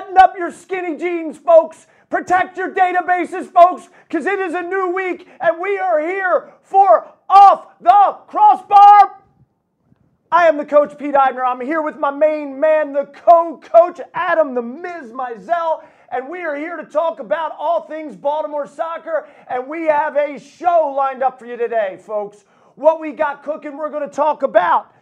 Button up your skinny jeans, folks. Protect your databases, folks, because it is a new week and we are here for Off the Crossbar. I am the coach, Pete Eibner. I'm here with my main man, the co coach, Adam the Miz Mizell. And we are here to talk about all things Baltimore soccer. And we have a show lined up for you today, folks. What we got cooking, we're going to talk about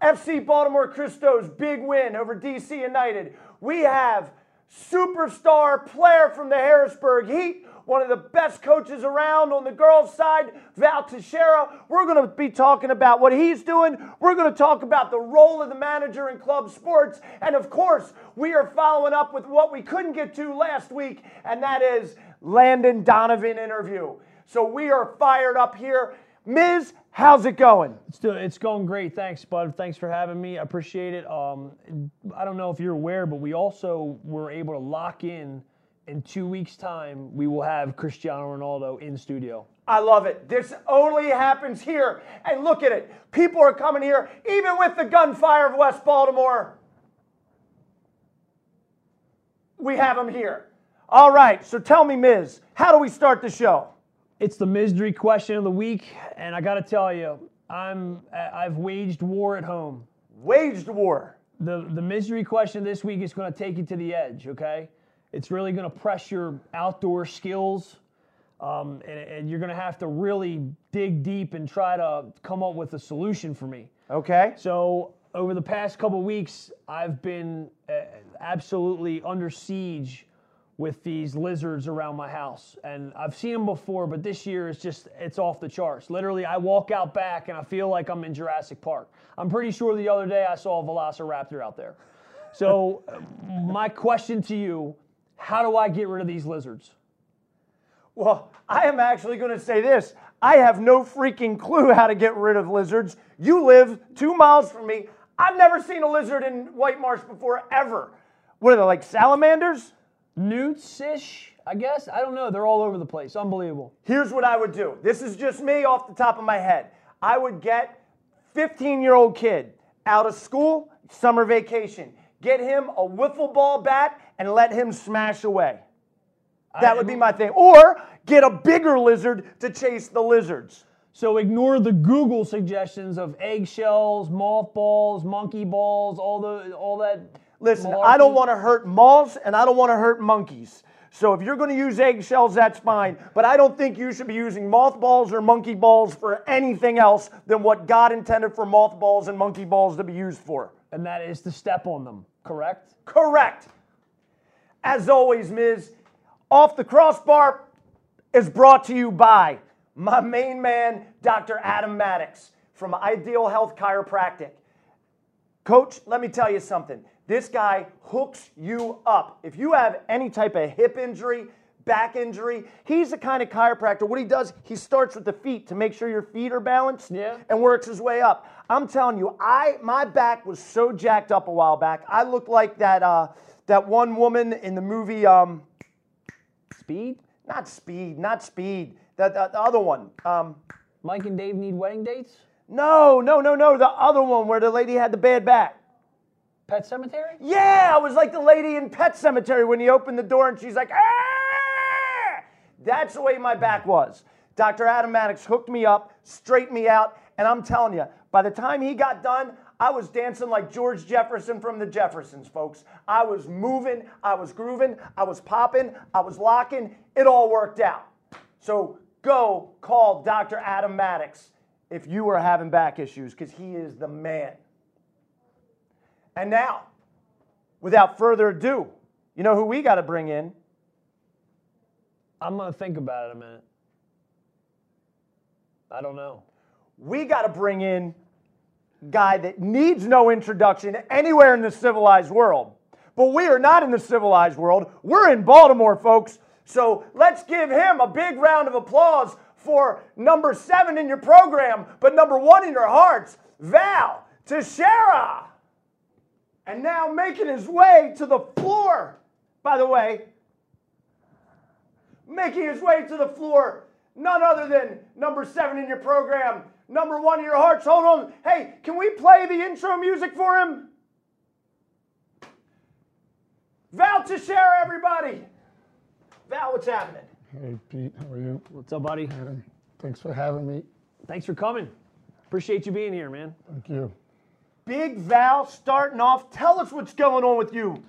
FC Baltimore Christos' big win over DC United. We have superstar player from the Harrisburg Heat, one of the best coaches around on the girls' side, Val Teixeira. We're going to be talking about what he's doing. We're going to talk about the role of the manager in club sports. And of course, we are following up with what we couldn't get to last week, and that is Landon Donovan interview. So we are fired up here. Miz, how's it going? It's, doing, it's going great. Thanks, bud. Thanks for having me. I appreciate it. Um, I don't know if you're aware, but we also were able to lock in in two weeks' time. We will have Cristiano Ronaldo in studio. I love it. This only happens here. And look at it. People are coming here, even with the gunfire of West Baltimore. We have them here. All right, so tell me, Miz, how do we start the show? It's the misery question of the week, and I got to tell you, I'm I've waged war at home. Waged war. The the misery question this week is going to take you to the edge. Okay, it's really going to press your outdoor skills, um, and, and you're going to have to really dig deep and try to come up with a solution for me. Okay. So over the past couple weeks, I've been uh, absolutely under siege with these lizards around my house. And I've seen them before, but this year it's just, it's off the charts. Literally, I walk out back and I feel like I'm in Jurassic Park. I'm pretty sure the other day I saw a velociraptor out there. So, my question to you how do I get rid of these lizards? Well, I am actually going to say this. I have no freaking clue how to get rid of lizards. You live two miles from me. I've never seen a lizard in White Marsh before, ever. What are they, like salamanders? Newts-ish, I guess. I don't know. They're all over the place. Unbelievable. Here's what I would do. This is just me off the top of my head. I would get 15 year old kid out of school, summer vacation. Get him a wiffle ball bat and let him smash away. That would be my thing. Or get a bigger lizard to chase the lizards. So ignore the Google suggestions of eggshells, mothballs, monkey balls, all the all that. Listen. I don't want to hurt moths and I don't want to hurt monkeys. So if you're going to use eggshells, that's fine. But I don't think you should be using mothballs or monkey balls for anything else than what God intended for mothballs and monkey balls to be used for. And that is to step on them, correct? Correct. As always, Ms. Off the Crossbar is brought to you by my main man, Dr. Adam Maddox from Ideal Health Chiropractic. Coach, let me tell you something. This guy hooks you up. If you have any type of hip injury, back injury, he's the kind of chiropractor. What he does, he starts with the feet to make sure your feet are balanced Yeah. and works his way up. I'm telling you, I my back was so jacked up a while back. I looked like that uh, that one woman in the movie um, Speed? not Speed, not Speed. That the, the other one. Um, Mike and Dave need wedding dates? no, no, no, no. The other one where the lady had the bad back. Pet Sematary? Yeah, I was like the lady in Pet Sematary when he opened the door and she's like, ah! That's the way my back was. Dr. Adam Maddox hooked me up, straightened me out, and I'm telling you, by the time he got done, I was dancing like George Jefferson from the Jeffersons, folks. I was moving, I was grooving, I was popping, I was locking. It all worked out. So go call Dr. Adam Maddox if you are having back issues, because he is the man. And now, without further ado, you know who we got to bring in? I'm going to think about it a minute. I don't know. We got to bring in guy that needs no introduction anywhere in the civilized world. But we are not in the civilized world. We're in Baltimore, folks. So let's give him a big round of applause for number seven in your program, but number one in your hearts, Val Teixeira. And now making his way to the floor. By the way, making his way to the floor, none other than number seven in your program, number one in your hearts. Hold on. Hey, can we play the intro music for him? Val Teixeira, everybody. Val, what's happening? Hey Pete, how are you? What's up, buddy? Thanks for having me. Thanks for coming. Appreciate you being here, man. Thank you. Big Val starting off. Tell us what's going on with you.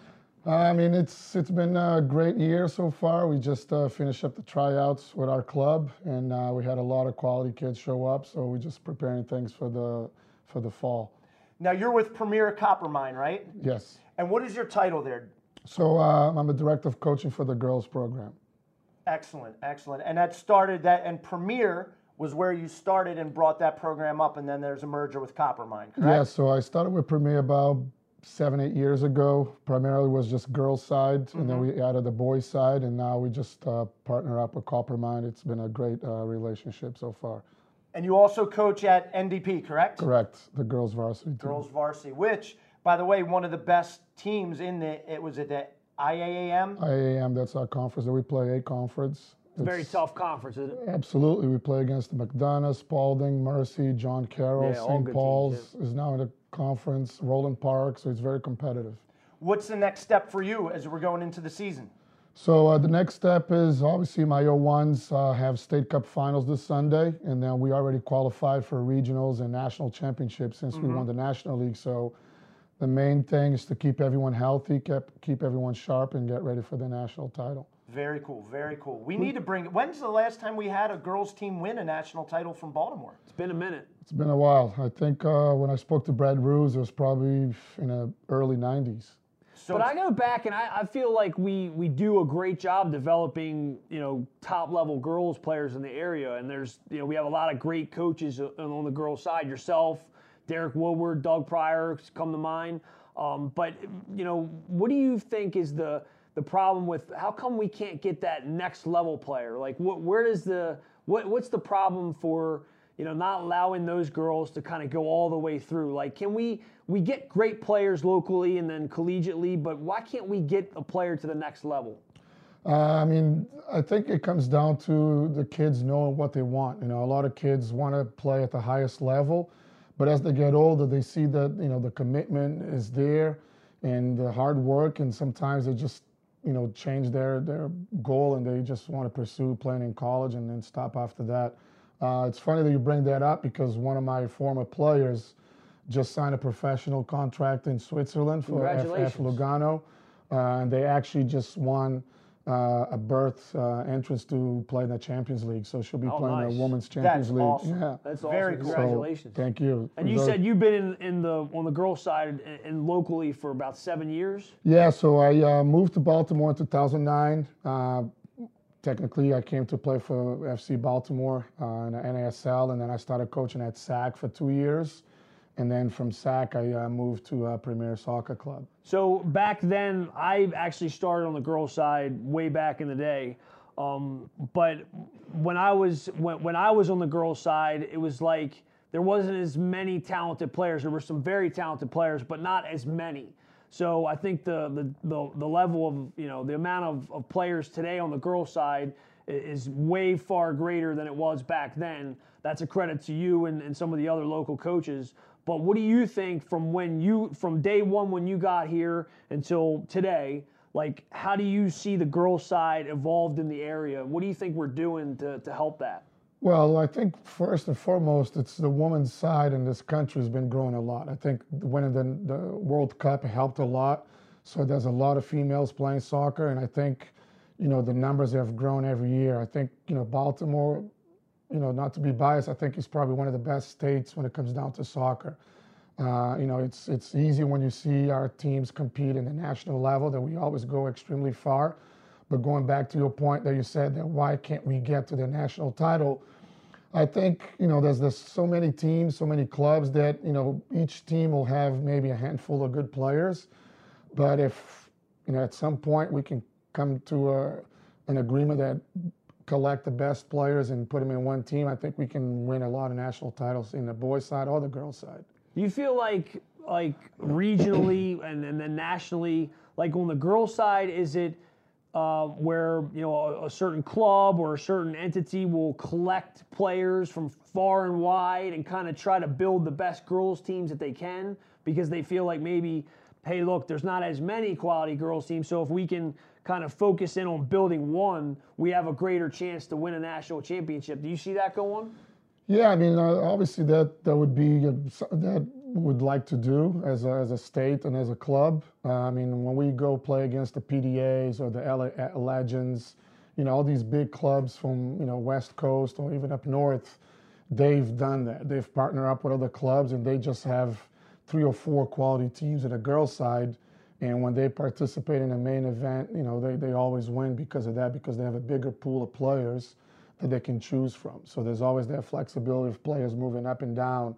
Uh, I mean, it's it's been a great year so far. We just uh, finished up the tryouts with our club, and uh, we had a lot of quality kids show up. So we're just preparing things for the for the fall. Now you're with Premier Coppermine, right? Yes. And what is your title there? So uh, I'm a director of coaching for the girls program. Excellent, excellent. And that started that, and Premier was where you started and brought that program up, and then there's a merger with Coppermine, correct? Yeah. So I started with Premier about seven, eight years ago. Primarily was just girls side, and then we added the boys side, and now we just uh, partner up with Coppermine. It's been a great uh, relationship so far. And you also coach at NDP, correct? Correct. The girls varsity team. Girls varsity, which, by the way, one of the best teams in the it was at the IAAM. IAM, that's our conference that we play, A conference. It's very tough conference, isn't it? Absolutely. We play against the McDonough, Spalding, Mercy, John Carroll, Yeah, all good St. teams, Paul's is now in the conference, Roland Park, so it's very competitive. What's the next step for you as we're going into the season? So uh, the next step is obviously my O1s uh, have state cup finals this Sunday, and then we already qualified for regionals and national championships since we won the national league. So the main thing is to keep everyone healthy, keep, keep everyone sharp, and get ready for the national title. Very cool, very cool. We need to bring. When's the last time we had a girls team win a national title from Baltimore? It's been a minute. It's been a while. I think uh, when I spoke to Brad Ruse, it was probably in the early 90s. So But I go back and I, I feel like we we do a great job developing you know top level girls players in the area, and there's you know we have a lot of great coaches on on the girls side. Yourself, Derek Woodward, Doug Pryor come to mind. Um, but you know, what do you think is the the problem with how come we can't get that next level player? Like, what where does the what what's the problem for you know, not allowing those girls to kind of go all the way through. Like, can we we get great players locally and then collegiately, but why can't we get a player to the next level? Uh, I mean, I think it comes down to the kids knowing what they want. You know, a lot of kids want to play at the highest level, but as they get older, they see that you know the commitment is there and the hard work, and sometimes they just you know change their their goal and they just want to pursue playing in college and then stop after that. Uh, it's funny that you bring that up because one of my former players just signed a professional contract in Switzerland for FF. Lugano, uh, and they actually just won uh, a berth uh, entrance to play in the Champions League. So she'll be Oh, playing nice. the Women's Champions League. awesome. Yeah. That's awesome. Very cool. So, Congratulations. Thank you. and you Those- said you've been in, in the on the girls side and, and locally for about seven years. Yeah, so I uh, moved to Baltimore in 2009. Uh, technically, I came to play for FC Baltimore uh, in the NASL, and then I started coaching at SAC for two years. And then from SAC, I uh, moved to uh, Premier Soccer Club. So back then, I actually started on the girls' side way back in the day. Um, but when I was when, when I was on the girls' side, it was like there wasn't as many talented players. There were some very talented players, but not as many. So I think the the, the, the level of you know the amount of, of players today on the girls' side is way far greater than it was back then. That's a credit to you and, and some of the other local coaches. But what do you think from when you from day one when you got here until today? Like, how do you see the girls' side evolved in the area? What do you think we're doing to, to help that? Well, I think first and foremost, it's the women's side in this country has been growing a lot. I think winning the, the World Cup helped a lot. So there's a lot of females playing soccer, and I think, you know, the numbers have grown every year. I think, you know, Baltimore, you know, not to be biased, I think is probably one of the best states when it comes down to soccer. Uh, you know, it's it's easy when you see our teams compete in the national level that we always go extremely far. But going back to your point that you said that why can't we get to the national title? I think you know there's there's so many teams, so many clubs that you know each team will have maybe a handful of good players, but if you know at some point we can come to a, an agreement that collect the best players and put them in one team, I think we can win a lot of national titles in the boys side or the girls side. You feel like like regionally and, and then nationally, like on the girls' side, is it uh, where you know a, a certain club or a certain entity will collect players from far and wide and kind of try to build the best girls teams that they can because they feel like maybe hey, look, there's not as many quality girls teams, so if we can kind of focus in on building one, we have a greater chance to win a national championship. Do you see that going? Yeah, I mean, uh, obviously that that would be uh, that would like to do as a, as a state and as a club. Uh, I mean, when we go play against the PDAs or the LA uh, Legends, you know, all these big clubs from you know West Coast or even up north, they've done that. They've partnered up with other clubs and they just have three or four quality teams at the girls' side. And when they participate in a main event, you know, they, they always win because of that, because they have a bigger pool of players that they can choose from. So there's always that flexibility of players moving up and down,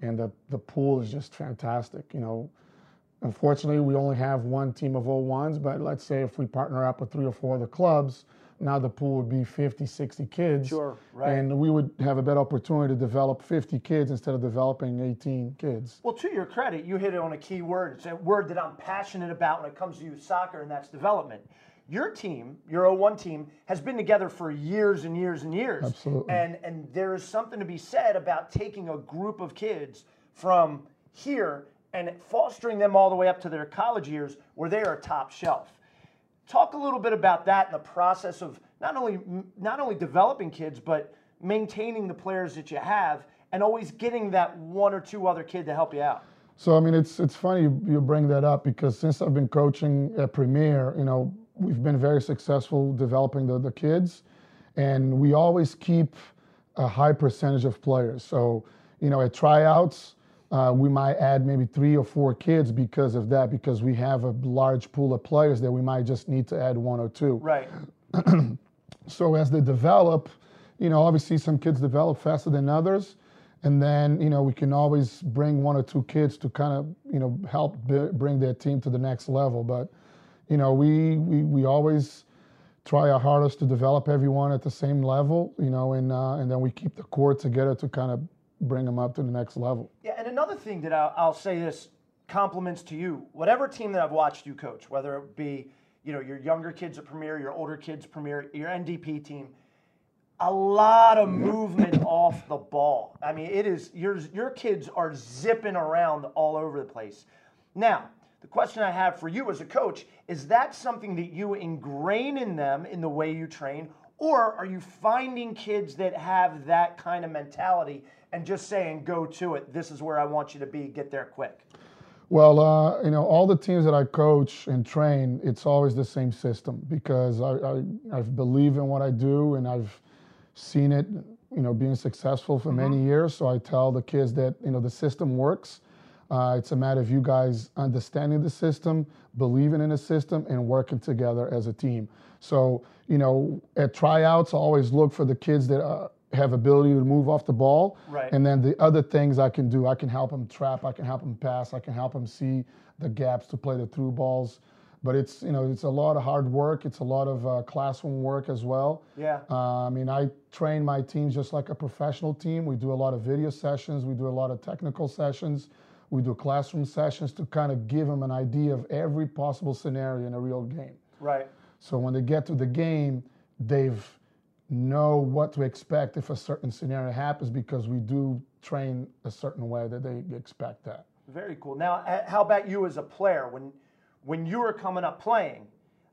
and the, the pool is just fantastic. You know, unfortunately, we only have one team of 01s, but let's say if we partner up with three or four other clubs, now the pool would be 50, 60 kids. Sure, right. And we would have a better opportunity to develop 50 kids instead of developing 18 kids. Well, to your credit, you hit it on a key word. It's a word that I'm passionate about when it comes to youth soccer, and that's development. Your team, your 01 team, has been together for years and years and years. Absolutely. And and there is something to be said about taking a group of kids from here and fostering them all the way up to their college years where they are top shelf. Talk a little bit about that and the process of not only not only developing kids, but maintaining the players that you have and always getting that one or two other kid to help you out. So I mean, it's it's funny you, bring that up because since I've been coaching at Premier, you know, we've been very successful developing the, the kids, and we always keep a high percentage of players. So, you know, at tryouts, uh, we might add maybe three or four kids because of that, because we have a large pool of players that we might just need to add one or two. Right. so as they develop, you know, obviously some kids develop faster than others. And then, you know, we can always bring one or two kids to kind of, you know, help b- bring their team to the next level. But you know, we, we, we always try our hardest to develop everyone at the same level, you know, and, uh, and then we keep the core together to kind of bring them up to the next level. Yeah, and another thing that I'll, I'll say this compliments to you. Whatever team that I've watched you coach, whether it be, you know, your younger kids at Premier, your older kids Premier, your NDP team, a lot of movement off the ball. I mean, it is your your kids are zipping around all over the place. Now, the question I have for you as a coach is that something that you ingrain in them in the way you train, or are you finding kids that have that kind of mentality and just saying, go to it, this is where I want you to be, get there quick? Well, uh, you know, all the teams that I coach and train, it's always the same system because I, I, I believe in what I do and I've seen it, you know, being successful for mm-hmm. many years. So I tell the kids that, you know, the system works uh, it's a matter of you guys understanding the system, believing in the system, and working together as a team. So, you know, at tryouts, I always look for the kids that uh, have ability to move off the ball. Right. And then the other things I can do, I can help them trap, I can help them pass, I can help them see the gaps to play the through balls. But it's you know it's a lot of hard work. It's a lot of uh, classroom work as well. Yeah. Uh, I mean, I train my teams just like a professional team. We do a lot of video sessions. We do a lot of technical sessions. We do classroom sessions to kind of give them an idea of every possible scenario in a real game. Right. So when they get to the game, they've know what to expect if a certain scenario happens because we do train a certain way that they expect that. Very cool. Now, how about you as a player? When when you were coming up playing,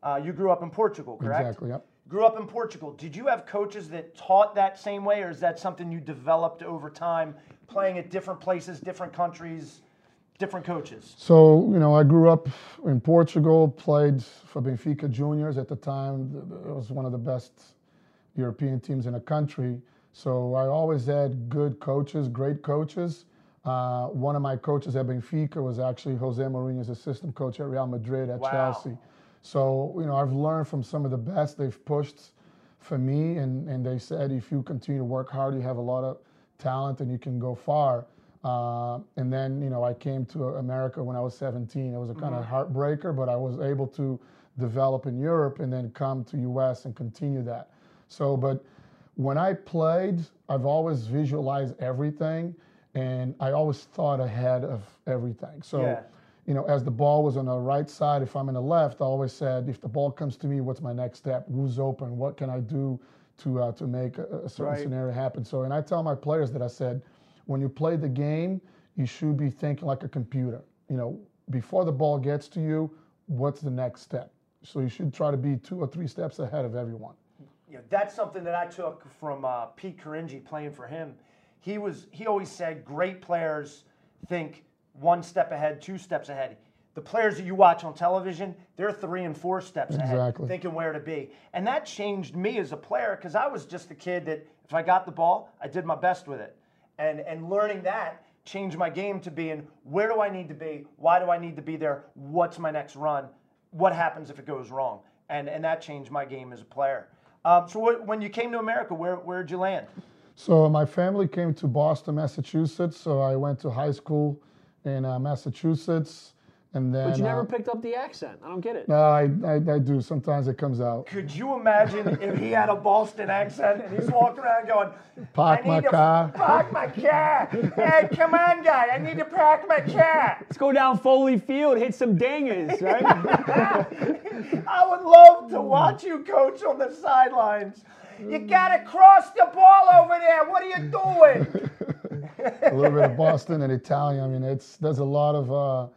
uh, you grew up in Portugal, correct? Exactly. Yep. Grew up in Portugal. Did you have coaches that taught that same way, or is that something you developed over time, playing at different places, different countries? different coaches? So, you know, I grew up in Portugal, played for Benfica Juniors at the time. It was one of the best European teams in a country. So I always had good coaches, great coaches. Uh, one of my coaches at Benfica was actually Jose Mourinho's assistant coach at Real Madrid at wow. Chelsea. So, you know, I've learned from some of the best. They've pushed for me, and, and they said if you continue to work hard, you have a lot of talent and you can go far. Uh, and then, you know, I came to America when I was 17. It was a kind mm-hmm. of heartbreaker, but I was able to develop in Europe and then come to US and continue that. So, but when I played, I've always visualized everything and I always thought ahead of everything. So, yeah. you know, as the ball was on the right side, if I'm in the left, I always said, if the ball comes to me, what's my next step? Who's open? What can I do to uh, to make a, a certain right. scenario happen? So, and I tell my players that I said, when you play the game, you should be thinking like a computer. You know, before the ball gets to you, what's the next step? So you should try to be two or three steps ahead of everyone. You know, that's something that I took from uh, Pete Caringi playing for him. He was he always said great players think one step ahead, two steps ahead. The players that you watch on television, they're three and four steps ahead, thinking where to be. And that changed me as a player because I was just a kid that if I got the ball, I did my best with it. And and learning that changed my game to being where do I need to be? Why do I need to be there? What's my next run? What happens if it goes wrong? And and that changed my game as a player. Um, so what, when you came to America, where where did you land? So my family came to Boston, Massachusetts. So I went to high school in uh, Massachusetts, and then. But you never uh, picked up the accent. I don't get it. no, I, I, I do. Sometimes it comes out. Could you imagine if he had a Boston accent and he's walking around going, Park I my need to car." Park my car. Hey, come on, guy. I need to park my car. Let's go down Foley Field, hit some dingers, right? I would love to watch you coach on the sidelines. You gotta cross the ball over there. What are you doing? a little bit of Boston and Italian. I mean, it's there's a lot of uh,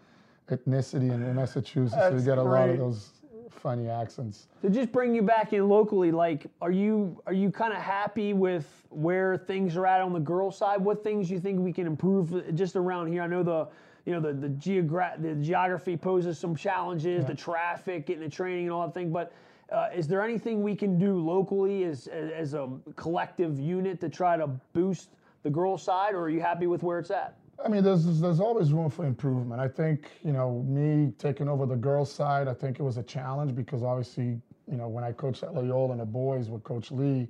ethnicity in Massachusetts. so you That's get a lot great. of those funny accents. to just bring you back in locally, like, are you are you kind of happy with where things are at on the girls' side? What things you think we can improve just around here? I know the you know the the, geogra- the geography poses some challenges, the traffic, getting the training, and all that thing. But uh, is there anything we can do locally as as as a collective unit to try to boost the girls' side, or are you happy with where it's at? I mean, there's there's always room for improvement. I think you know me taking over the girls' side. I think it was a challenge because obviously you know when I coached at Loyola and the boys with Coach Lee,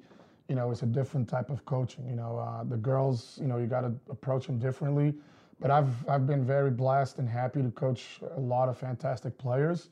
you know it's a different type of coaching. You know uh, the girls, you know you got to approach them differently. But I've I've been very blessed and happy to coach a lot of fantastic players.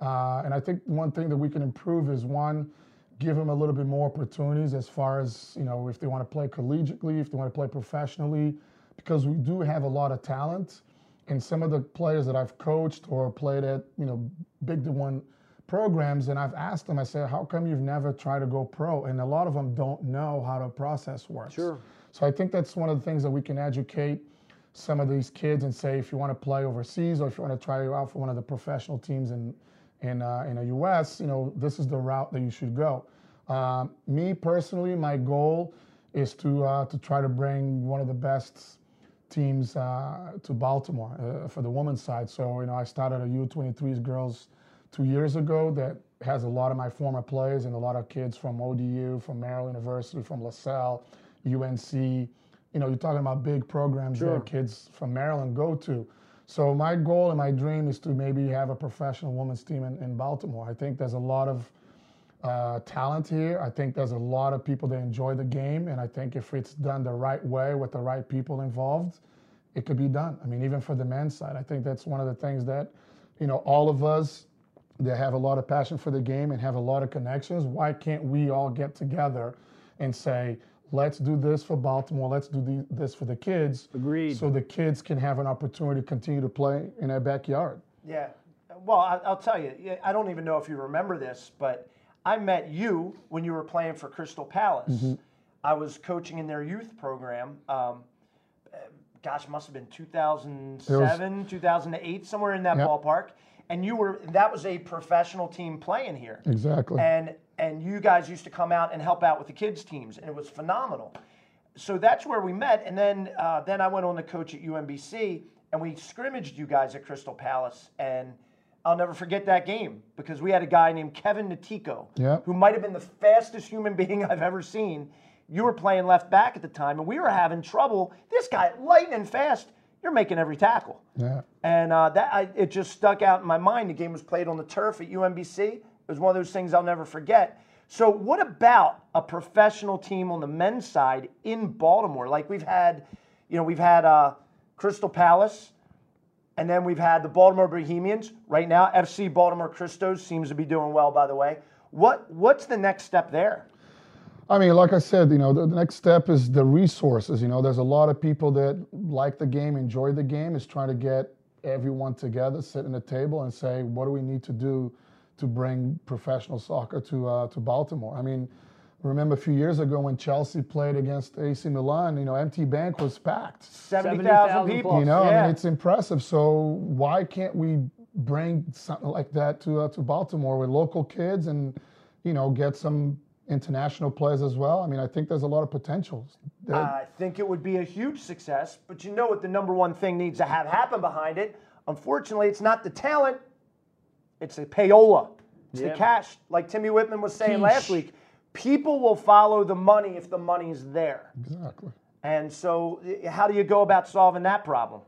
Uh, and I think one thing that we can improve is one, give them a little bit more opportunities as far as you know if they want to play collegiately, if they want to play professionally, because we do have a lot of talent. And some of the players that I've coached or played at you know big to one programs, and I've asked them, I said, how come you've never tried to go pro? And a lot of them don't know how the process works. Sure. So I think that's one of the things that we can educate some of these kids and say if you want to play overseas or if you want to try out for one of the professional teams in in uh, in the U.S., you know this is the route that you should go. Um, me personally, my goal is to uh, to try to bring one of the best teams uh, to Baltimore uh, for the women's side. So you know I started a U23s girls two years ago that has a lot of my former players and a lot of kids from ODU, from Maryland University, from LaSalle, UNC. You know, you're talking about big programs Sure. that kids from Maryland go to. So my goal and my dream is to maybe have a professional women's team in, in Baltimore. I think there's a lot of uh, talent here. I think there's a lot of people that enjoy the game, and I think if it's done the right way with the right people involved, it could be done. I mean, even for the men's side, I think that's one of the things that, you know, all of us that have a lot of passion for the game and have a lot of connections. Why can't we all get together and say, let's do this for Baltimore, let's do the, this for the kids, Agreed. so the kids can have an opportunity to continue to play in their backyard. Yeah. Well, I, I'll tell you, I don't even know if you remember this, but I met you when you were playing for Crystal Palace. Mm-hmm. I was coaching in their youth program. Um, gosh, must have been 2007, 2008, somewhere in that Yep. ballpark. And you were that was a professional team playing here. Exactly. And and you guys used to come out and help out with the kids teams, and it was phenomenal. So that's where we met, and then uh, then I went on to coach at UMBC, and we scrimmaged you guys at Crystal Palace, and I'll never forget that game because we had a guy named Kevin Natiko, Yep. who might have been the fastest human being I've ever seen. You were playing left back at the time, and we were having trouble. This guy, lightning fast, you're making every tackle. yeah. And uh, that I, it just stuck out in my mind. The game was played on the turf at UMBC. It was one of those things I'll never forget. So, what about a professional team on the men's side in Baltimore? Like we've had, you know, we've had uh, Crystal Palace, and then we've had the Baltimore Bohemians. Right now, FC Baltimore Christos seems to be doing well. By the way, what what's the next step there? I mean, like I said, you know, the, next step is the resources. You know, there's a lot of people that like the game, enjoy the game, is trying to get everyone together, sit at a table, and say, what do we need to do to bring professional soccer to uh, to Baltimore? I mean, Remember a few years ago when Chelsea played against AC Milan, you know, M&T Bank was packed. 70,000 70,000 people. You know, I mean, it's impressive. So why can't we bring something like that to uh, to Baltimore with local kids and you know get some international players as well? I mean, I think there's a lot of potential. there. I think it would be a huge success, but you know what the number one thing needs to have happen behind it? Unfortunately, it's not the talent, it's the payola. It's the cash. Like Timmy Whitman was saying last week, people will follow the money if the money's there. exactly. And so, eh, how do you go about solving that problem?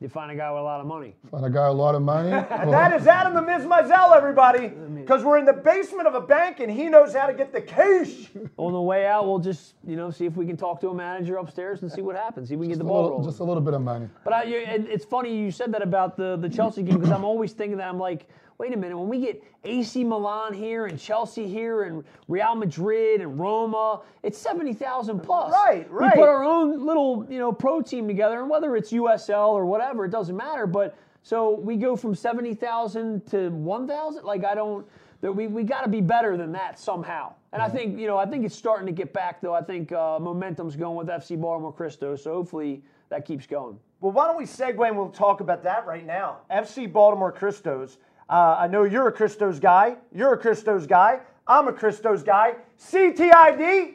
You find a guy with a lot of money. Find a guy with a lot of money. And that is Adam the Miz Mizell, everybody, because we're in the basement of a bank and he knows how to get the cash. On the way out, we'll just you know see if we can talk to a manager upstairs and see what happens. See if we can get the ball little, rolling. just a little bit of money. But I, it, it's funny you said that about the, the Chelsea game because I'm always thinking that I'm like, wait a minute, when we get AC Milan here and Chelsea here and Real Madrid and Roma, it's seventy thousand plus. Right, right. We put our own little you know pro team together, and whether it's USL or whatever, it doesn't matter. But so we go from seventy thousand to one thousand. Like I don't. That we, we got to be better than that somehow. And I think you know I think it's starting to get back though. I think uh, momentum's going with FC Baltimore Cristo, so hopefully that keeps going. Well, why don't we segue and we'll talk about that right now? FC Baltimore Christos. Uh, I know you're a Christos guy. You're a Christos guy. I'm a Christos guy. CTID.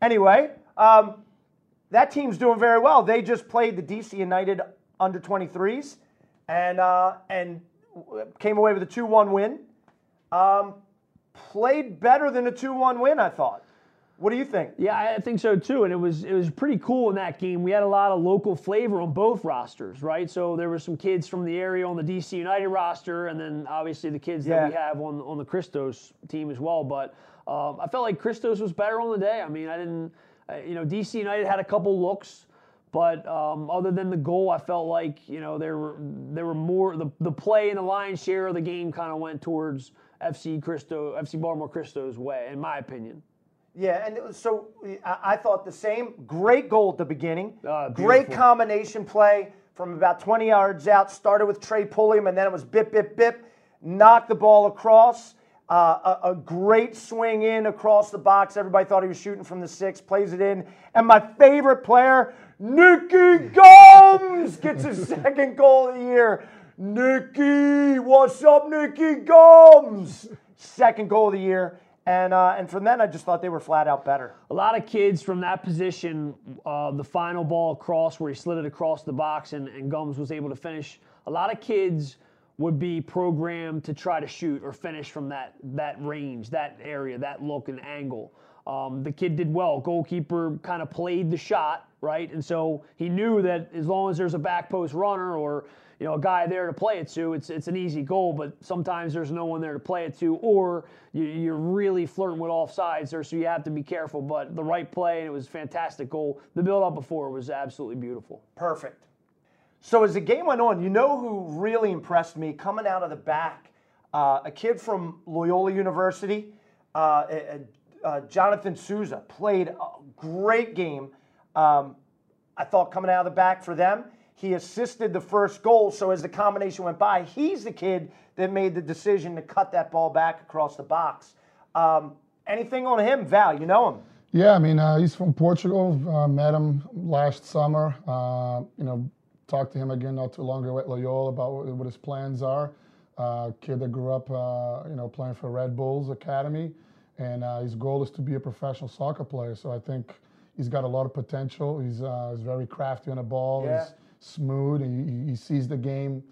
Anyway, um, that team's doing very well. They just played the DC United under 23s and uh, and came away with a 2-1 win. Um, played better than a 2-1 win, I thought. What do you think? Yeah, I think so too. And it was it was pretty cool in that game. We had a lot of local flavor on both rosters, right? So there were some kids from the area on the DC United roster, and then obviously the kids that we have on on the Christos team as well. But um, I felt like Christos was better on the day. I mean, I didn't, uh, you know, DC United had a couple looks. But um, other than the goal, I felt like you know there were there were more the, the play and the lion's share of the game kind of went towards FC Christo FC Baltimore Christo's way, in my opinion. Yeah, and was- so I, I thought the same. Great goal at the beginning. Ah, Great combination play from about 20 yards out. Started with Trey Pulliam, and then it was bip, bip, bip. Knocked the ball across. Uh, a, a great swing in across the box. Everybody thought he was shooting from the six. Plays it in. And my favorite player, Nicky Gomes, gets his second goal of the year. Nicky, what's up, Nicky Gomes? Second goal of the year. And, uh, and from then, I just thought they were flat out better. a lot of kids from that position, uh, the final ball across where he slid it across the box and, and Gomes was able to finish. A lot of kids would be programmed to try to shoot or finish from that that range, that area, that look and angle. Um, the kid did well. Goalkeeper kind of played the shot, right? And so he knew that as long as there's a back post runner or you know a guy there to play it to, it's it's an easy goal. But sometimes there's no one there to play it to, or you, you're really flirting with offsides there, so you have to be careful. But the right play, and it was a fantastic goal. The build up before was absolutely beautiful. Perfect. So as the game went on, you know who really impressed me coming out of the back? Uh, a kid from Loyola University, uh, uh, Jonathan Souza, played a great game. Um, I thought coming out of the back for them, he assisted the first goal. So as the combination went by, he's the kid that made the decision to cut that ball back across the box. Um, anything on him, Val? You know him. Yeah, I mean, uh, he's from Portugal. Uh, met him last summer. Uh, you know, talked to him again not too long ago at Loyola about what, what his plans are. Uh, kid that grew up, uh, you know, playing for Red Bulls Academy, and uh, his goal is to be a professional soccer player. So I think he's got a lot of potential. He's, uh, he's very crafty on the ball. Yeah. He's smooth. He, he sees the game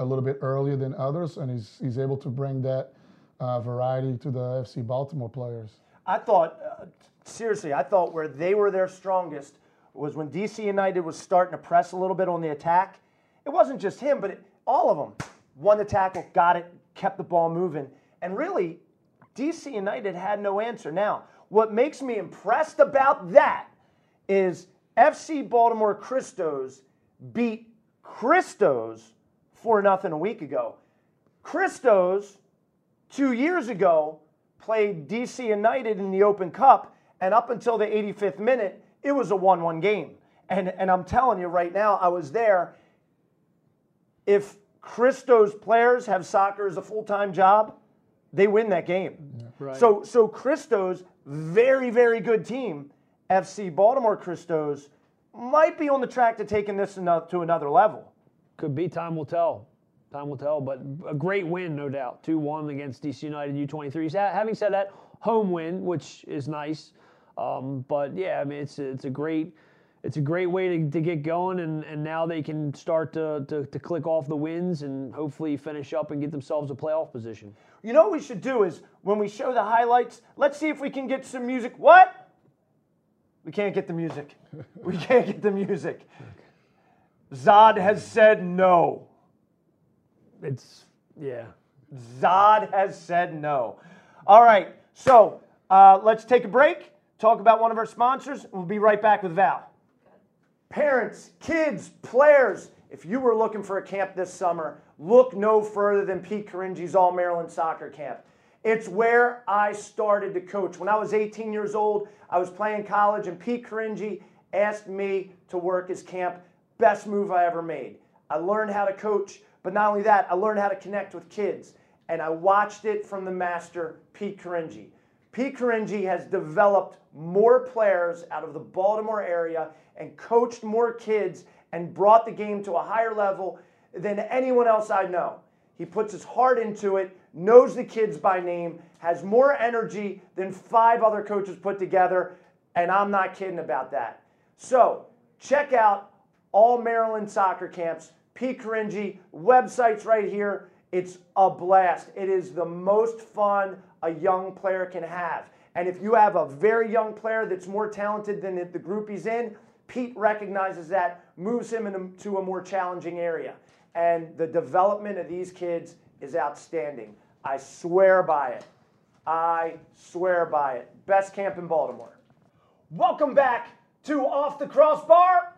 a little bit earlier than others, and he's he's able to bring that uh, variety to the FC Baltimore players. I thought, uh, seriously, I thought where they were their strongest was when DC United was starting to press a little bit on the attack. It wasn't just him, but it, all of them won the tackle, got it, kept the ball moving. And really, DC United had no answer. Now, what makes me impressed about that is FC Baltimore Christos beat Christos for nothing a week ago. Christos two years ago played DC United in the Open Cup, and up until the 85th minute, it was a 1 1 game. And, and I'm telling you right now, I was there. If Christo's players have soccer as a full time job, they win that game. Right. So so Christos, very very good team. FC Baltimore Christos might be on the track to taking this to another level. Could be. Time will tell. Time will tell. But a great win, no doubt. 2 1 against DC United U23s. Ha- Having said that, home win, which is nice. Um, but yeah, I mean, it's a, it's a great. It's a great way to, to get going, and, and now they can start to, to, to click off the wins and hopefully finish up and get themselves a playoff position. You know what we should do is when we show the highlights, let's see if we can get some music. What? We can't get the music. We can't get the music. Zod has said no. It's, yeah. Zod has said no. All right, so uh, let's take a break, talk about one of our sponsors, and we'll be right back with Val. Parents, kids, players, if you were looking for a camp this summer, look no further than Pete Caringi's All Maryland Soccer Camp. It's where I started to coach. When I was 18 years old, I was playing college, and Pete Caringi asked me to work his camp. Best move I ever made. I learned how to coach, but not only that, I learned how to connect with kids. And I watched it from the master, Pete Caringi. Pete Caringi has developed more players out of the Baltimore area and coached more kids and brought the game to a higher level than anyone else I know. He puts his heart into it, knows the kids by name, has more energy than five other coaches put together, and I'm not kidding about that. So, check out all Maryland soccer camps, Pete Caringi, websites right here. It's a blast. It is the most fun a young player can have. And if you have a very young player that's more talented than the group he's in, Pete recognizes that, moves him into a more challenging area. And the development of these kids is outstanding. I swear by it. I swear by it. Best camp in Baltimore. Welcome back to Off the Crossbar.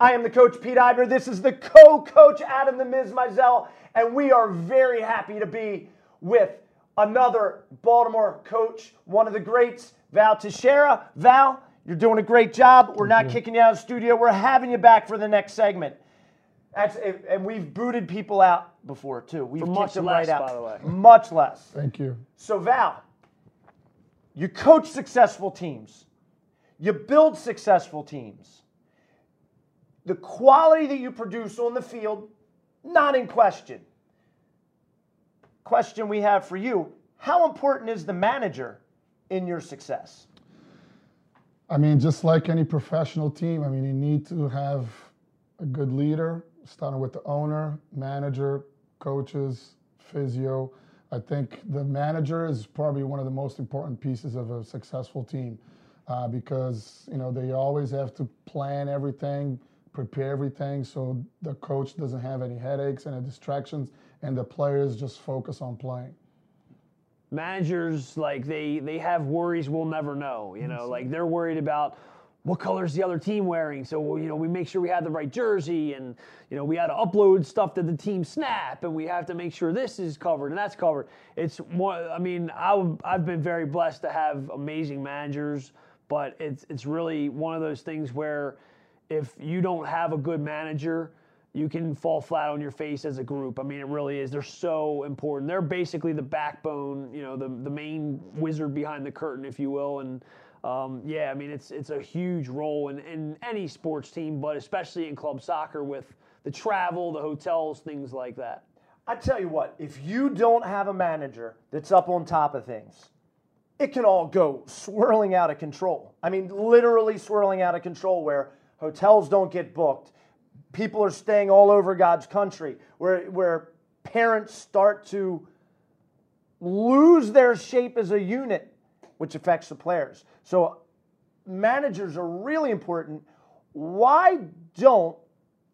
I am the coach Pete Eibner. This is the co-coach Adam the Miz Mizell, and we are very happy to be with another Baltimore coach, one of the greats, Val Teixeira. Val, you're doing a great job. We're not kicking you out of the studio. We're having you back for the next segment. That's, and we've booted people out before too. We've For kicked much them less, right out. by the way. Much less. Thank you. So, Val, you coach successful teams, you build successful teams. The quality that you produce on the field, not in question. Question we have for you How important is the manager in your success? I mean, just like any professional team, I mean, you need to have a good leader, starting with the owner, manager, coaches, physio. I think the manager is probably one of the most important pieces of a successful team uh, because you know they always have to plan everything, prepare everything, so the coach doesn't have any headaches and distractions, and the players just focus on playing managers like they they have worries we'll never know you know like they're worried about what color's the other team wearing so you know we make sure we have the right jersey and you know we had to upload stuff to the TeamSnap and we have to make sure this is covered and that's covered it's more i mean I, I've been very blessed to have amazing managers but it's it's really one of those things where if you don't have a good manager you can fall flat on your face as a group. I mean, it really is. They're so important. They're basically the backbone, you know, the the main wizard behind the curtain, if you will. And um, yeah, I mean, it's it's a huge role in, in any sports team, but especially in club soccer with the travel, the hotels, things like that. I tell you what, if you don't have a manager that's up on top of things, it can all go swirling out of control. I mean, literally swirling out of control where hotels don't get booked people are staying all over God's country, where, where parents start to lose their shape as a unit, which affects the players. So managers are really important. Why don't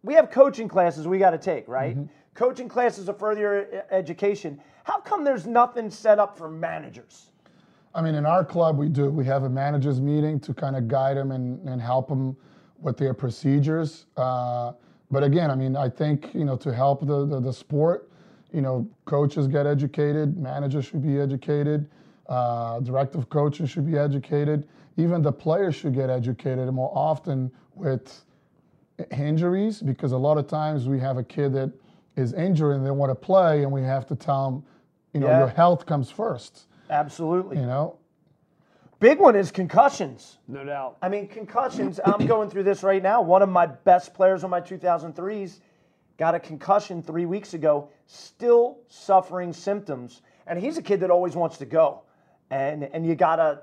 we have coaching classes we got to take, right? Mm-hmm. Coaching classes of further education. How come there's nothing set up for managers? I mean, in our club, we do. We have a managers meeting to kind of guide them and, and help them with their procedures. Uh, but again, I mean, I think you know to help the, the, the sport, you know, coaches get educated, managers should be educated, uh, directive coaches should be educated, even the players should get educated more often with injuries because a lot of times we have a kid that is injured and they want to play and we have to tell them, you know, yeah. your health comes first. Absolutely. You know, Big one is concussions. No doubt. I mean, concussions. I'm going through this right now. One of my best players on my 2003s got a concussion three weeks ago, still suffering symptoms. And he's a kid that always wants to go. And, and you got to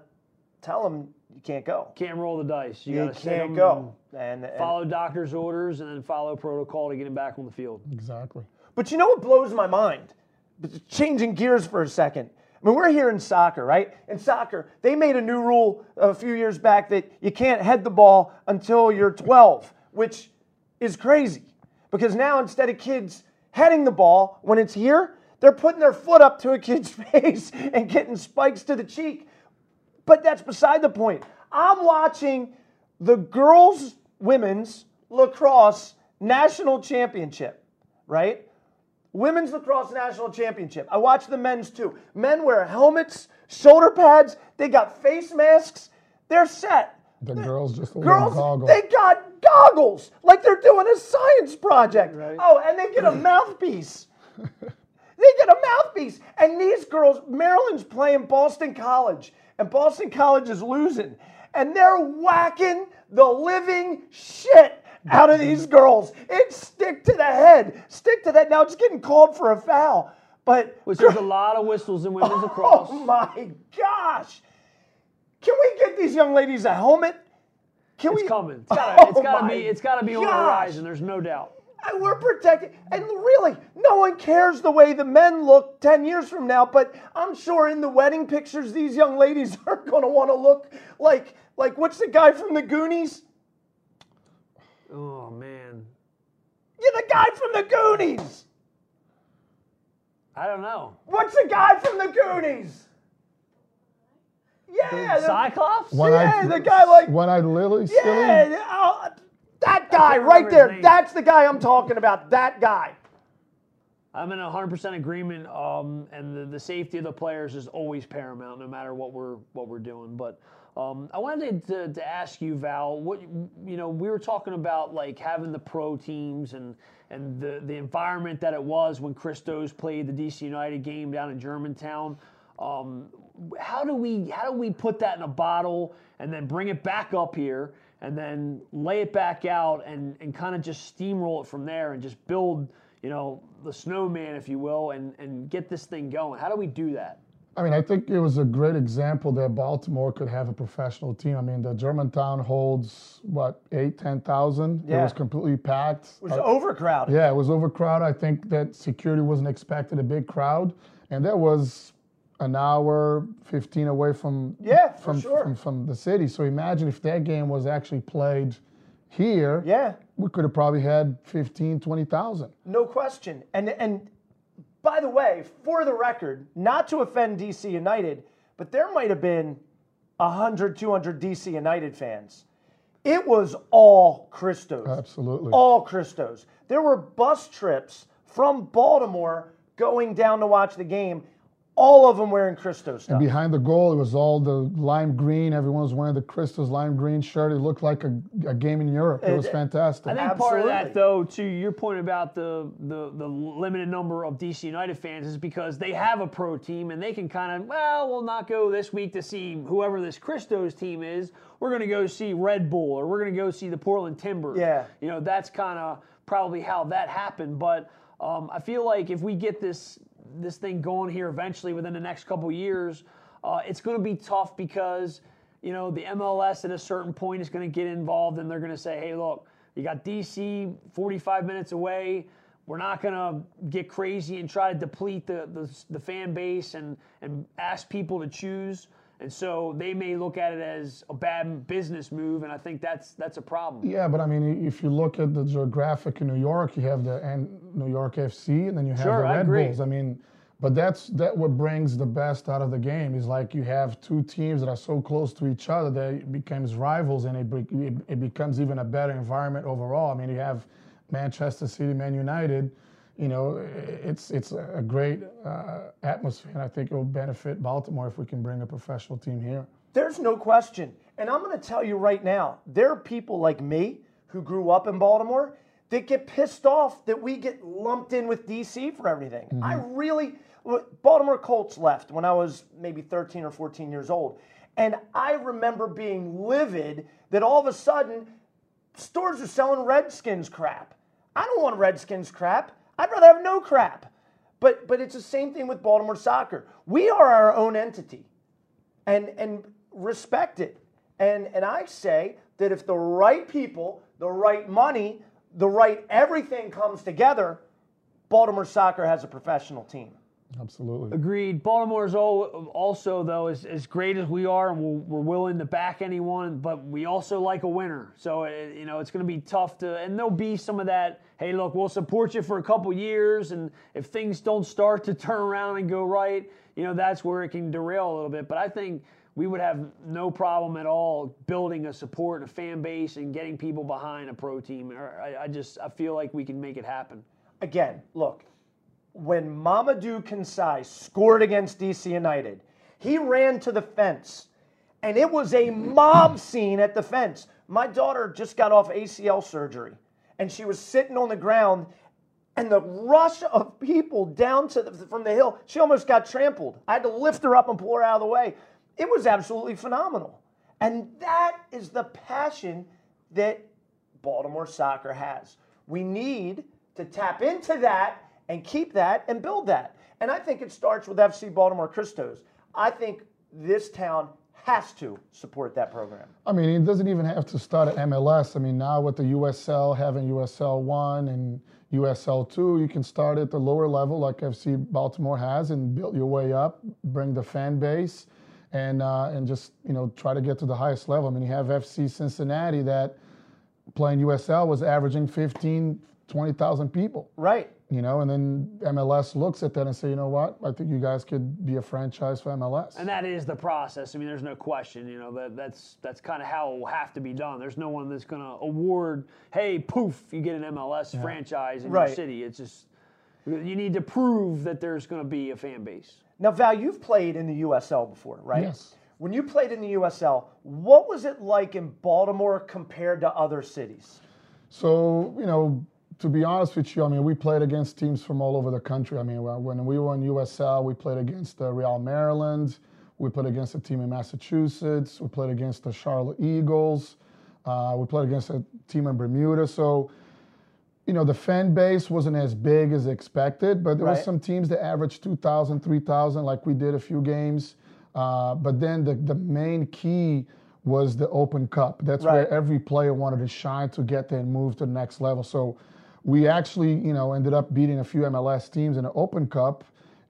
tell him you can't go. Can't roll the dice. You, You gotta sit can't 'em go. And, and and- Follow doctor's orders and then follow protocol to get him back on the field. exactly. But you know what blows my mind? Changing gears for a second. I mean, we're here in soccer, right? In soccer, they made a new rule a few years back that you can't head the ball until you're 12, which is crazy. Because now instead of kids heading the ball when it's here, they're putting their foot up to a kid's face and getting spikes to the cheek. But that's beside the point. I'm watching the girls' women's lacrosse national championship, right? Women's lacrosse national championship. I watch the men's too. Men wear helmets, shoulder pads, they got face masks. They're set. The girls just a Girls, little goggle. they got goggles like they're doing a science project. Right. Oh, and they get a mouthpiece. They get a mouthpiece. And these girls, Maryland's playing Boston College, and Boston College is losing. And they're whacking the living shit out of these girls. It's stick to the head, stick to that. Now it's getting called for a foul. But Which there's a lot of whistles in women's oh across. oh my gosh. Can we get these young ladies a helmet? Can It's we coming. It's gotta, it's Oh gotta be. It's gotta be on the gosh. horizon. There's no doubt. And we're protected. And really, no one cares the way the men look 10 years from now, but I'm sure in the wedding pictures, these young ladies are going to want to look like, like, what's the guy from the Goonies? Oh man, You're the guy from the Goonies. I don't know. What's the guy from the Goonies? Yeah, the, Cyclops. One yeah, eyed, the guy like, one eyed Willy. yeah, Silly. uh, that guy right there. That's the guy I'm talking about. That guy. I'm in 100% agreement, um, and the, the safety of the players is always paramount, no matter what we're what we're doing. But um, I wanted to, to ask you, Val, what you know, we were talking about like having the pro teams and and the the environment that it was when Christos played the DC United game down in Germantown. Um, how do we how do we put that in a bottle and then bring it back up here and then lay it back out and, and kind of just steamroll it from there and just build you know the snowman if you will and, and get this thing going how do we do that I mean, I think it was a great example that Baltimore could have a professional team. I mean, the Germantown holds what eight, ten thousand. Yeah. It was completely packed. It was Uh, overcrowded. Yeah, it was overcrowded. I think that security wasn't expected a big crowd, and that was an hour, fifteen away from Yeah, from, sure. from from the city. So imagine if that game was actually played here. Yeah. we could have probably had 15, 20,000. No question. And and by the way, for the record, not to offend DC United, but there might have been 100, 200 DC United fans. It was all Christos. Absolutely. All Christos. There were bus trips from Baltimore going down to watch the game, all of them wearing Christos stuff. Behind the goal, it was all the lime green. Everyone was wearing the Christos lime green shirt. It looked like a, a game in Europe. It was fantastic. I think part of that, though, to your point about the, the the limited number of DC United fans, is because they have a pro team and they can kind of, well, we'll not go this week to see whoever this Christos team is. We're going to go see Red Bull or we're going to go see the Portland Timbers. Yeah. you know that's kind of probably how that happened. But um, I feel like if we get this this thing going here eventually within the next couple years, uh, it's going to be tough because you know the MLS at a certain point is going to get involved and they're going to say, hey, look, you got DC 45 minutes away. We're not going to get crazy and try to deplete the, the, the fan base and, and ask people to choose. And so they may look at it as a bad business move, and I think that's that's a problem. yeah, but I mean, if you look at the geographic in New York, you have the and New York FC, and then you have Sure, the I Red agree. Bulls. I mean, but that's that what brings the best out of the game is like you have two teams that are so close to each other that it becomes rivals, and it it, it becomes even a better environment overall. I mean, you have Manchester City, Man United. You know, it's it's a great uh, atmosphere, and I think it will benefit Baltimore if we can bring a professional team here. There's no question. And I'm going to tell you right now, there are people like me who grew up in Baltimore that get pissed off that we get lumped in with DC for everything. I really Baltimore Colts left when I was maybe 13 or 14 years old. And I remember being livid that all of a sudden stores are selling Redskins crap. I don't want Redskins crap. I'd rather have no crap. But but it's the same thing with Baltimore soccer. We are our own entity. And and respect it. And and I say that if the right people, the right money, the right everything comes together, Baltimore soccer has a professional team. Absolutely. Agreed. Baltimore's also, though, as, as great as we are, and we're, we're willing to back anyone, but we also like a winner. So, it, you know, it's going to be tough to, and there'll be some of that, hey, look, we'll support you for a couple years, and if things don't start to turn around and go right, you know, that's where it can derail a little bit. But I think we would have no problem at all building a support, a fan base, and getting people behind a pro team. I, I just, I feel like we can make it happen. Again, look, when Mamadou Kansai scored against DC United, he ran to the fence, and it was a mob scene at the fence. My daughter just got off ACL surgery, and she was sitting on the ground, and the rush of people down to the, from the hill, she almost got trampled. I had to lift her up and pull her out of the way. It was absolutely phenomenal. And that is the passion that Baltimore soccer has. We need to tap into that and keep that and build that. And I think it starts with FC Baltimore Christos. I think this town has to support that program. I mean, it doesn't even have to start at MLS. I mean, now with the USL having USL 1 and USL 2, you can start at the lower level like FC Baltimore has and build your way up, bring the fan base, and, uh, and just, you know, try to get to the highest level. I mean, you have FC Cincinnati that playing USL was averaging 15, 20,000 people. Right you know, and then MLS looks at that and say, you know what, I think you guys could be a franchise for MLS. And that is the process. I mean, there's no question. You know, that that's that's kind of how it will have to be done. There's no one that's going to award, hey, poof, you get an MLS yeah. franchise in right. your city. It's just you need to prove that there's going to be a fan base. Now, Val, you've played in the USL before, right? Yes. When you played in the USL, what was it like in Baltimore compared to other cities? So, you know, to be honest with you, I mean, we played against teams from all over the country. I mean, when we were in USL, we played against the Real Maryland. We played against a team in Massachusetts. We played against the Charlotte Eagles. Uh, we played against a team in Bermuda. So, you know, the fan base wasn't as big as expected, but there right. were some teams that averaged 2,000, 3,000, like we did a few games. Uh, but then the, the main key was the Open Cup. That's right. where every player wanted to shine to get there and move to the next level. So we actually, you know, ended up beating a few MLS teams in the Open Cup,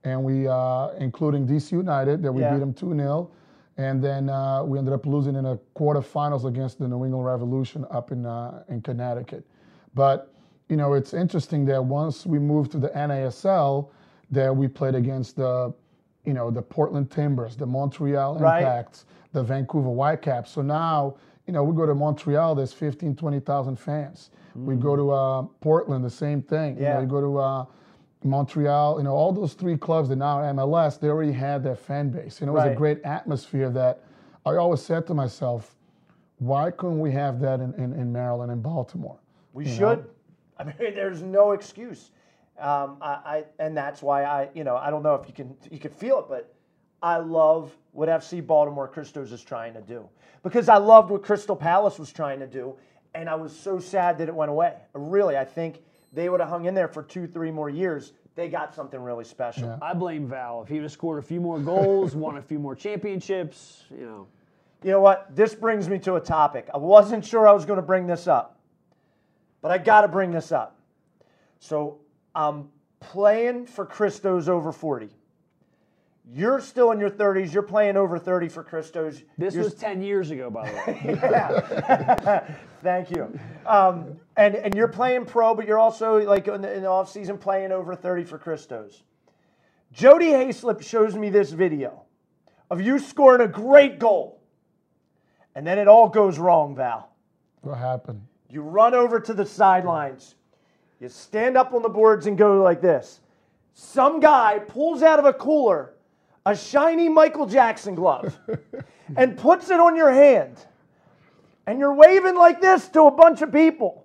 and we, uh, including DC United, that we yeah. beat them 2 0. And then uh, we ended up losing in the quarterfinals against the New England Revolution up in, uh, in Connecticut. But, you know, it's interesting that once we moved to the NASL, that we played against the, you know, the Portland Timbers, the Montreal Impacts, right. the Vancouver Whitecaps. So now, you know, we go to Montreal, there's 15, 20,000 fans. Mm. We go to uh, Portland, the same thing. Yeah. You, know, you go to uh, Montreal, you know, all those three clubs that now MLS, they already had their fan base. You know, it was right. a great atmosphere that I always said to myself, why couldn't we have that in, in, in Maryland and Baltimore? We should. Know? I mean, there's no excuse. Um, I, I, and that's why I, you know, I don't know if you can you can feel it, but I love what FC Baltimore Christos is trying to do because I loved what Crystal Palace was trying to do, and I was so sad that it went away. Really, I think they would have hung in there for two, three more years. They got something really special. Yeah. I blame Val. If he would have scored a few more goals, won a few more championships, you know. You know what? This brings me to a topic. I wasn't sure I was going to bring this up, but I got to bring this up. So I'm playing for Christos over 40. You're still in your 30s. You're playing over 30 for Christos. This You're was 10 years ago, by the way. yeah. Thank you. Um, and, and you're playing pro, but you're also like in the, in the off season playing over 30 for Christos. Jody Hayslip shows me this video of you scoring a great goal. And then it all goes wrong, Val. What happened? You run over to the sidelines. You stand up on the boards and go like this. Some guy pulls out of a cooler a shiny Michael Jackson glove and puts it on your hand. And you're waving like this to a bunch of people.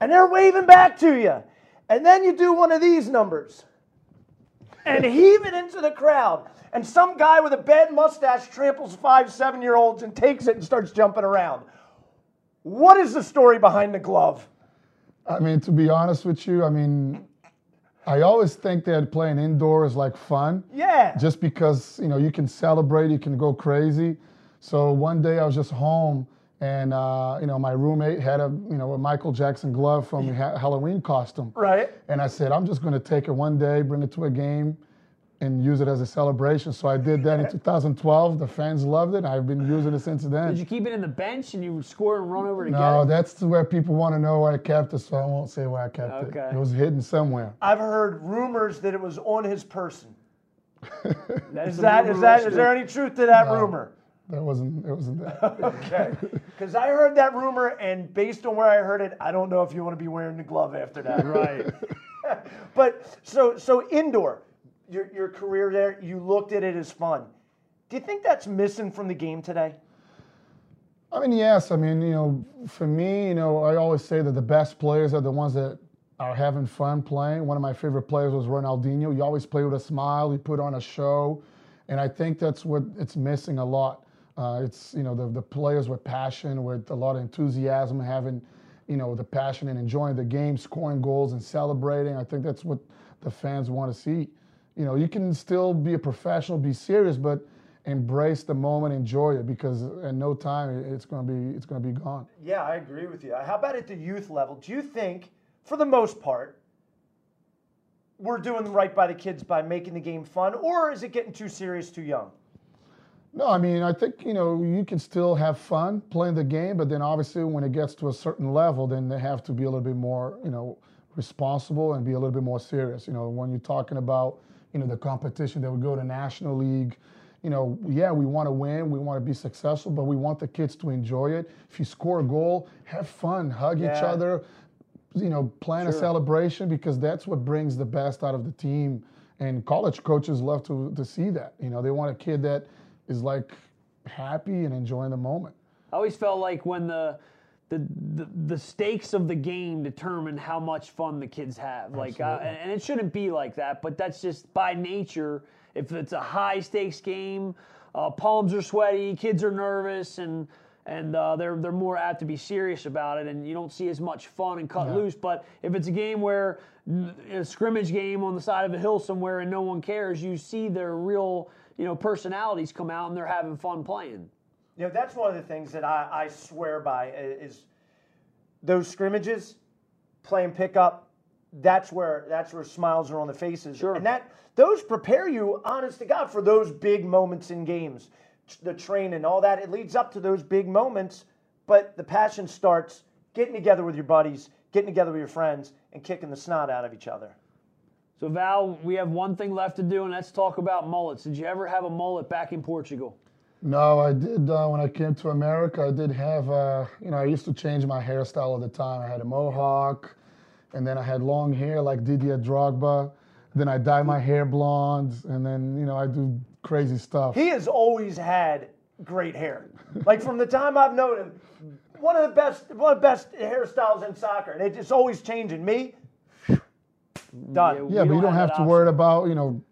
And they're waving back to you. And then you do one of these numbers. and heave it into the crowd. And some guy with a bad mustache tramples five, seven year olds and takes it and starts jumping around. What is the story behind the glove? I mean, to be honest with you, I mean, I always think that playing indoor is like fun. Yeah. Just because, you know, you can celebrate, you can go crazy. So one day I was just home and, uh, you know, my roommate had a, you know, a Michael Jackson glove from ha- Halloween costume. Right. And I said, I'm just going to take it one day, bring it to a game, and use it as a celebration. So I did that in 2012. The fans loved it. I've been using it since then. Did you keep it in the bench and you score and run over to no, get it? that's where people want to know where I kept it, so I won't say where I kept Okay. it. It was hidden somewhere. I've heard rumors that it was on his person. That's Is the that rumor is that mill. is there any truth to that No. rumor? That wasn't. It wasn't that. Okay. Because I heard that rumor, and based on where I heard it, I don't know if you want to be wearing the glove after that. Right. But so so indoor, your your career there, you looked at it as fun. Do you think that's missing from the game today? I mean, yes. I mean, you know, for me, you know, I always say that the best players are the ones that are having fun playing. One of my favorite players was Ronaldinho. You always play with a smile. You put on a show, and I think that's what it's missing a lot. Uh, it's you know the the players with passion, with a lot of enthusiasm, having you know the passion and enjoying the game, scoring goals and celebrating. I think that's what the fans want to see. You know, you can still be a professional, be serious, but embrace the moment, enjoy it, because in no time it's going to be it's going to be gone. Yeah, I agree with you. How about at the youth level? Do you think, for the most part, we're doing right by the kids by making the game fun, or is it getting too serious too young? No, I mean I think you know you can still have fun playing the game, but then obviously when it gets to a certain level, then they have to be a little bit more you know responsible and be a little bit more serious. You know when you're talking about you know the competition that we go to national league. You know, yeah, we want to win, we want to be successful, but we want the kids to enjoy it. If you score a goal, have fun, hug each other, you know, plan a celebration because that's what brings the best out of the team. And college coaches love to, to see that. You know, they want a kid that is like happy and enjoying the moment. I always felt like when the the, the, the stakes of the game determine how much fun the kids have. Like, uh, and, and it shouldn't be like that, but that's just by nature. If it's a high stakes game, uh, palms are sweaty, kids are nervous, and and uh, they're they're more apt to be serious about it, and you don't see as much fun and cut loose. But if it's a game where a scrimmage game on the side of a hill somewhere and no one cares, you see their real you know personalities come out and they're having fun playing. You know, that's one of the things that I, I swear by is those scrimmages, playing pickup. That's where that's where smiles are on the faces, Sure. and that those prepare you, honest to God, for those big moments in games, the training, all that. It leads up to those big moments, but the passion starts getting together with your buddies, getting together with your friends, and kicking the snot out of each other. So Val, we have one thing left to do, and let's talk about mullets. Did you ever have a mullet back in Portugal? No, I did uh, when I came to America. I did have, uh, you know, I used to change my hairstyle all the time. I had a mohawk, and then I had long hair like Didier Drogba. Then I dye my hair blonde, and then you know I do crazy stuff. He has always had great hair. Like from the time I've known him, one of the best, one of the best hairstyles in soccer, and it's always changing. Me, done. yeah, we but you don't that have to option. worry about you know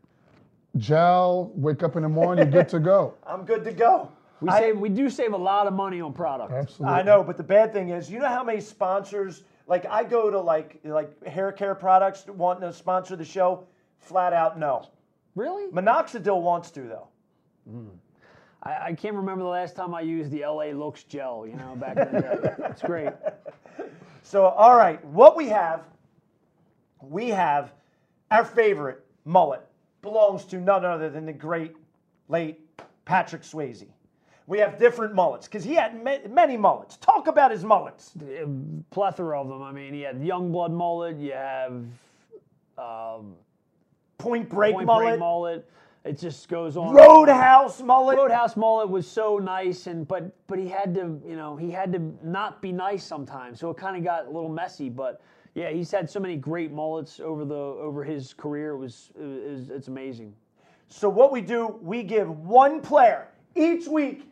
gel. Wake up in the morning, you're good to go. I'm good to go. We I- save, we do save a lot of money on product. Absolutely. I know, but the bad thing is, you know how many sponsors? Like I go to like like hair care products wanting to sponsor the show, flat out no. Really? Minoxidil wants to though. Mm. I, I can't remember the last time I used the LA Looks gel. You know, back in the day. It's great. So, all right, what we have, we have our favorite mullet belongs to none other than the great late Patrick Swayze. We have different mullets because he had ma- many mullets. Talk about his mullets. A plethora of them. I mean, he had Youngblood mullet. You have um, Point Break Point mullet, Break mullet. It just goes on. Roadhouse mullet. Roadhouse mullet was so nice, and but but he had to, you know, he had to not be nice sometimes, so it kind of got a little messy. But yeah, he's had so many great mullets over the over his career. It was, it was it's amazing. So what we do, we give one player each week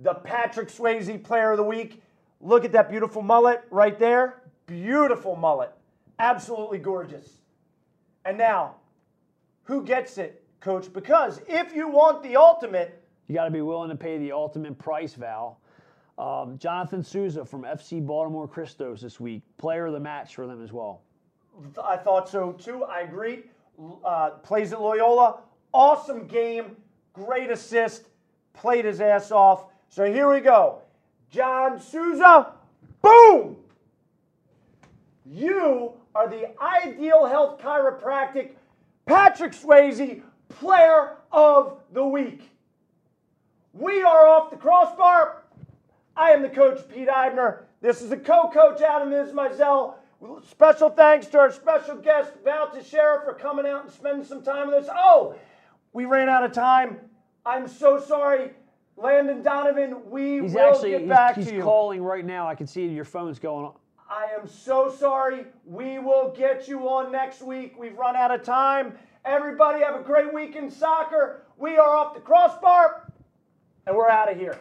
the Patrick Swayze Player of the Week. Look at that beautiful mullet right there. Beautiful mullet. Absolutely gorgeous. And now, who gets it, coach, because if you want the ultimate, You got to be willing to pay the ultimate price, Val. Um, Jonathan Souza from FC Baltimore Christos this week, player of the match for them as well. I thought so too. I agree. Uh, plays at Loyola. Awesome game. Great assist. Played his ass off. So here we go. John Souza. Boom! You are the ideal health chiropractic Patrick Swayze player of the week. We are off the crossbar. I am the coach, Pete Eibner. This is the co-coach, Adam Ismazel. Special thanks to our special guest, Val Teixeira, for coming out and spending some time with us. Oh, we ran out of time. I'm so sorry. Landon Donovan, we He's will actually get back he's to you. He's calling right now. I can see your phone's going on. I am so sorry. We will get you on next week. We've run out of time. Everybody have a great week in soccer. We are off the crossbar, and we're out of here.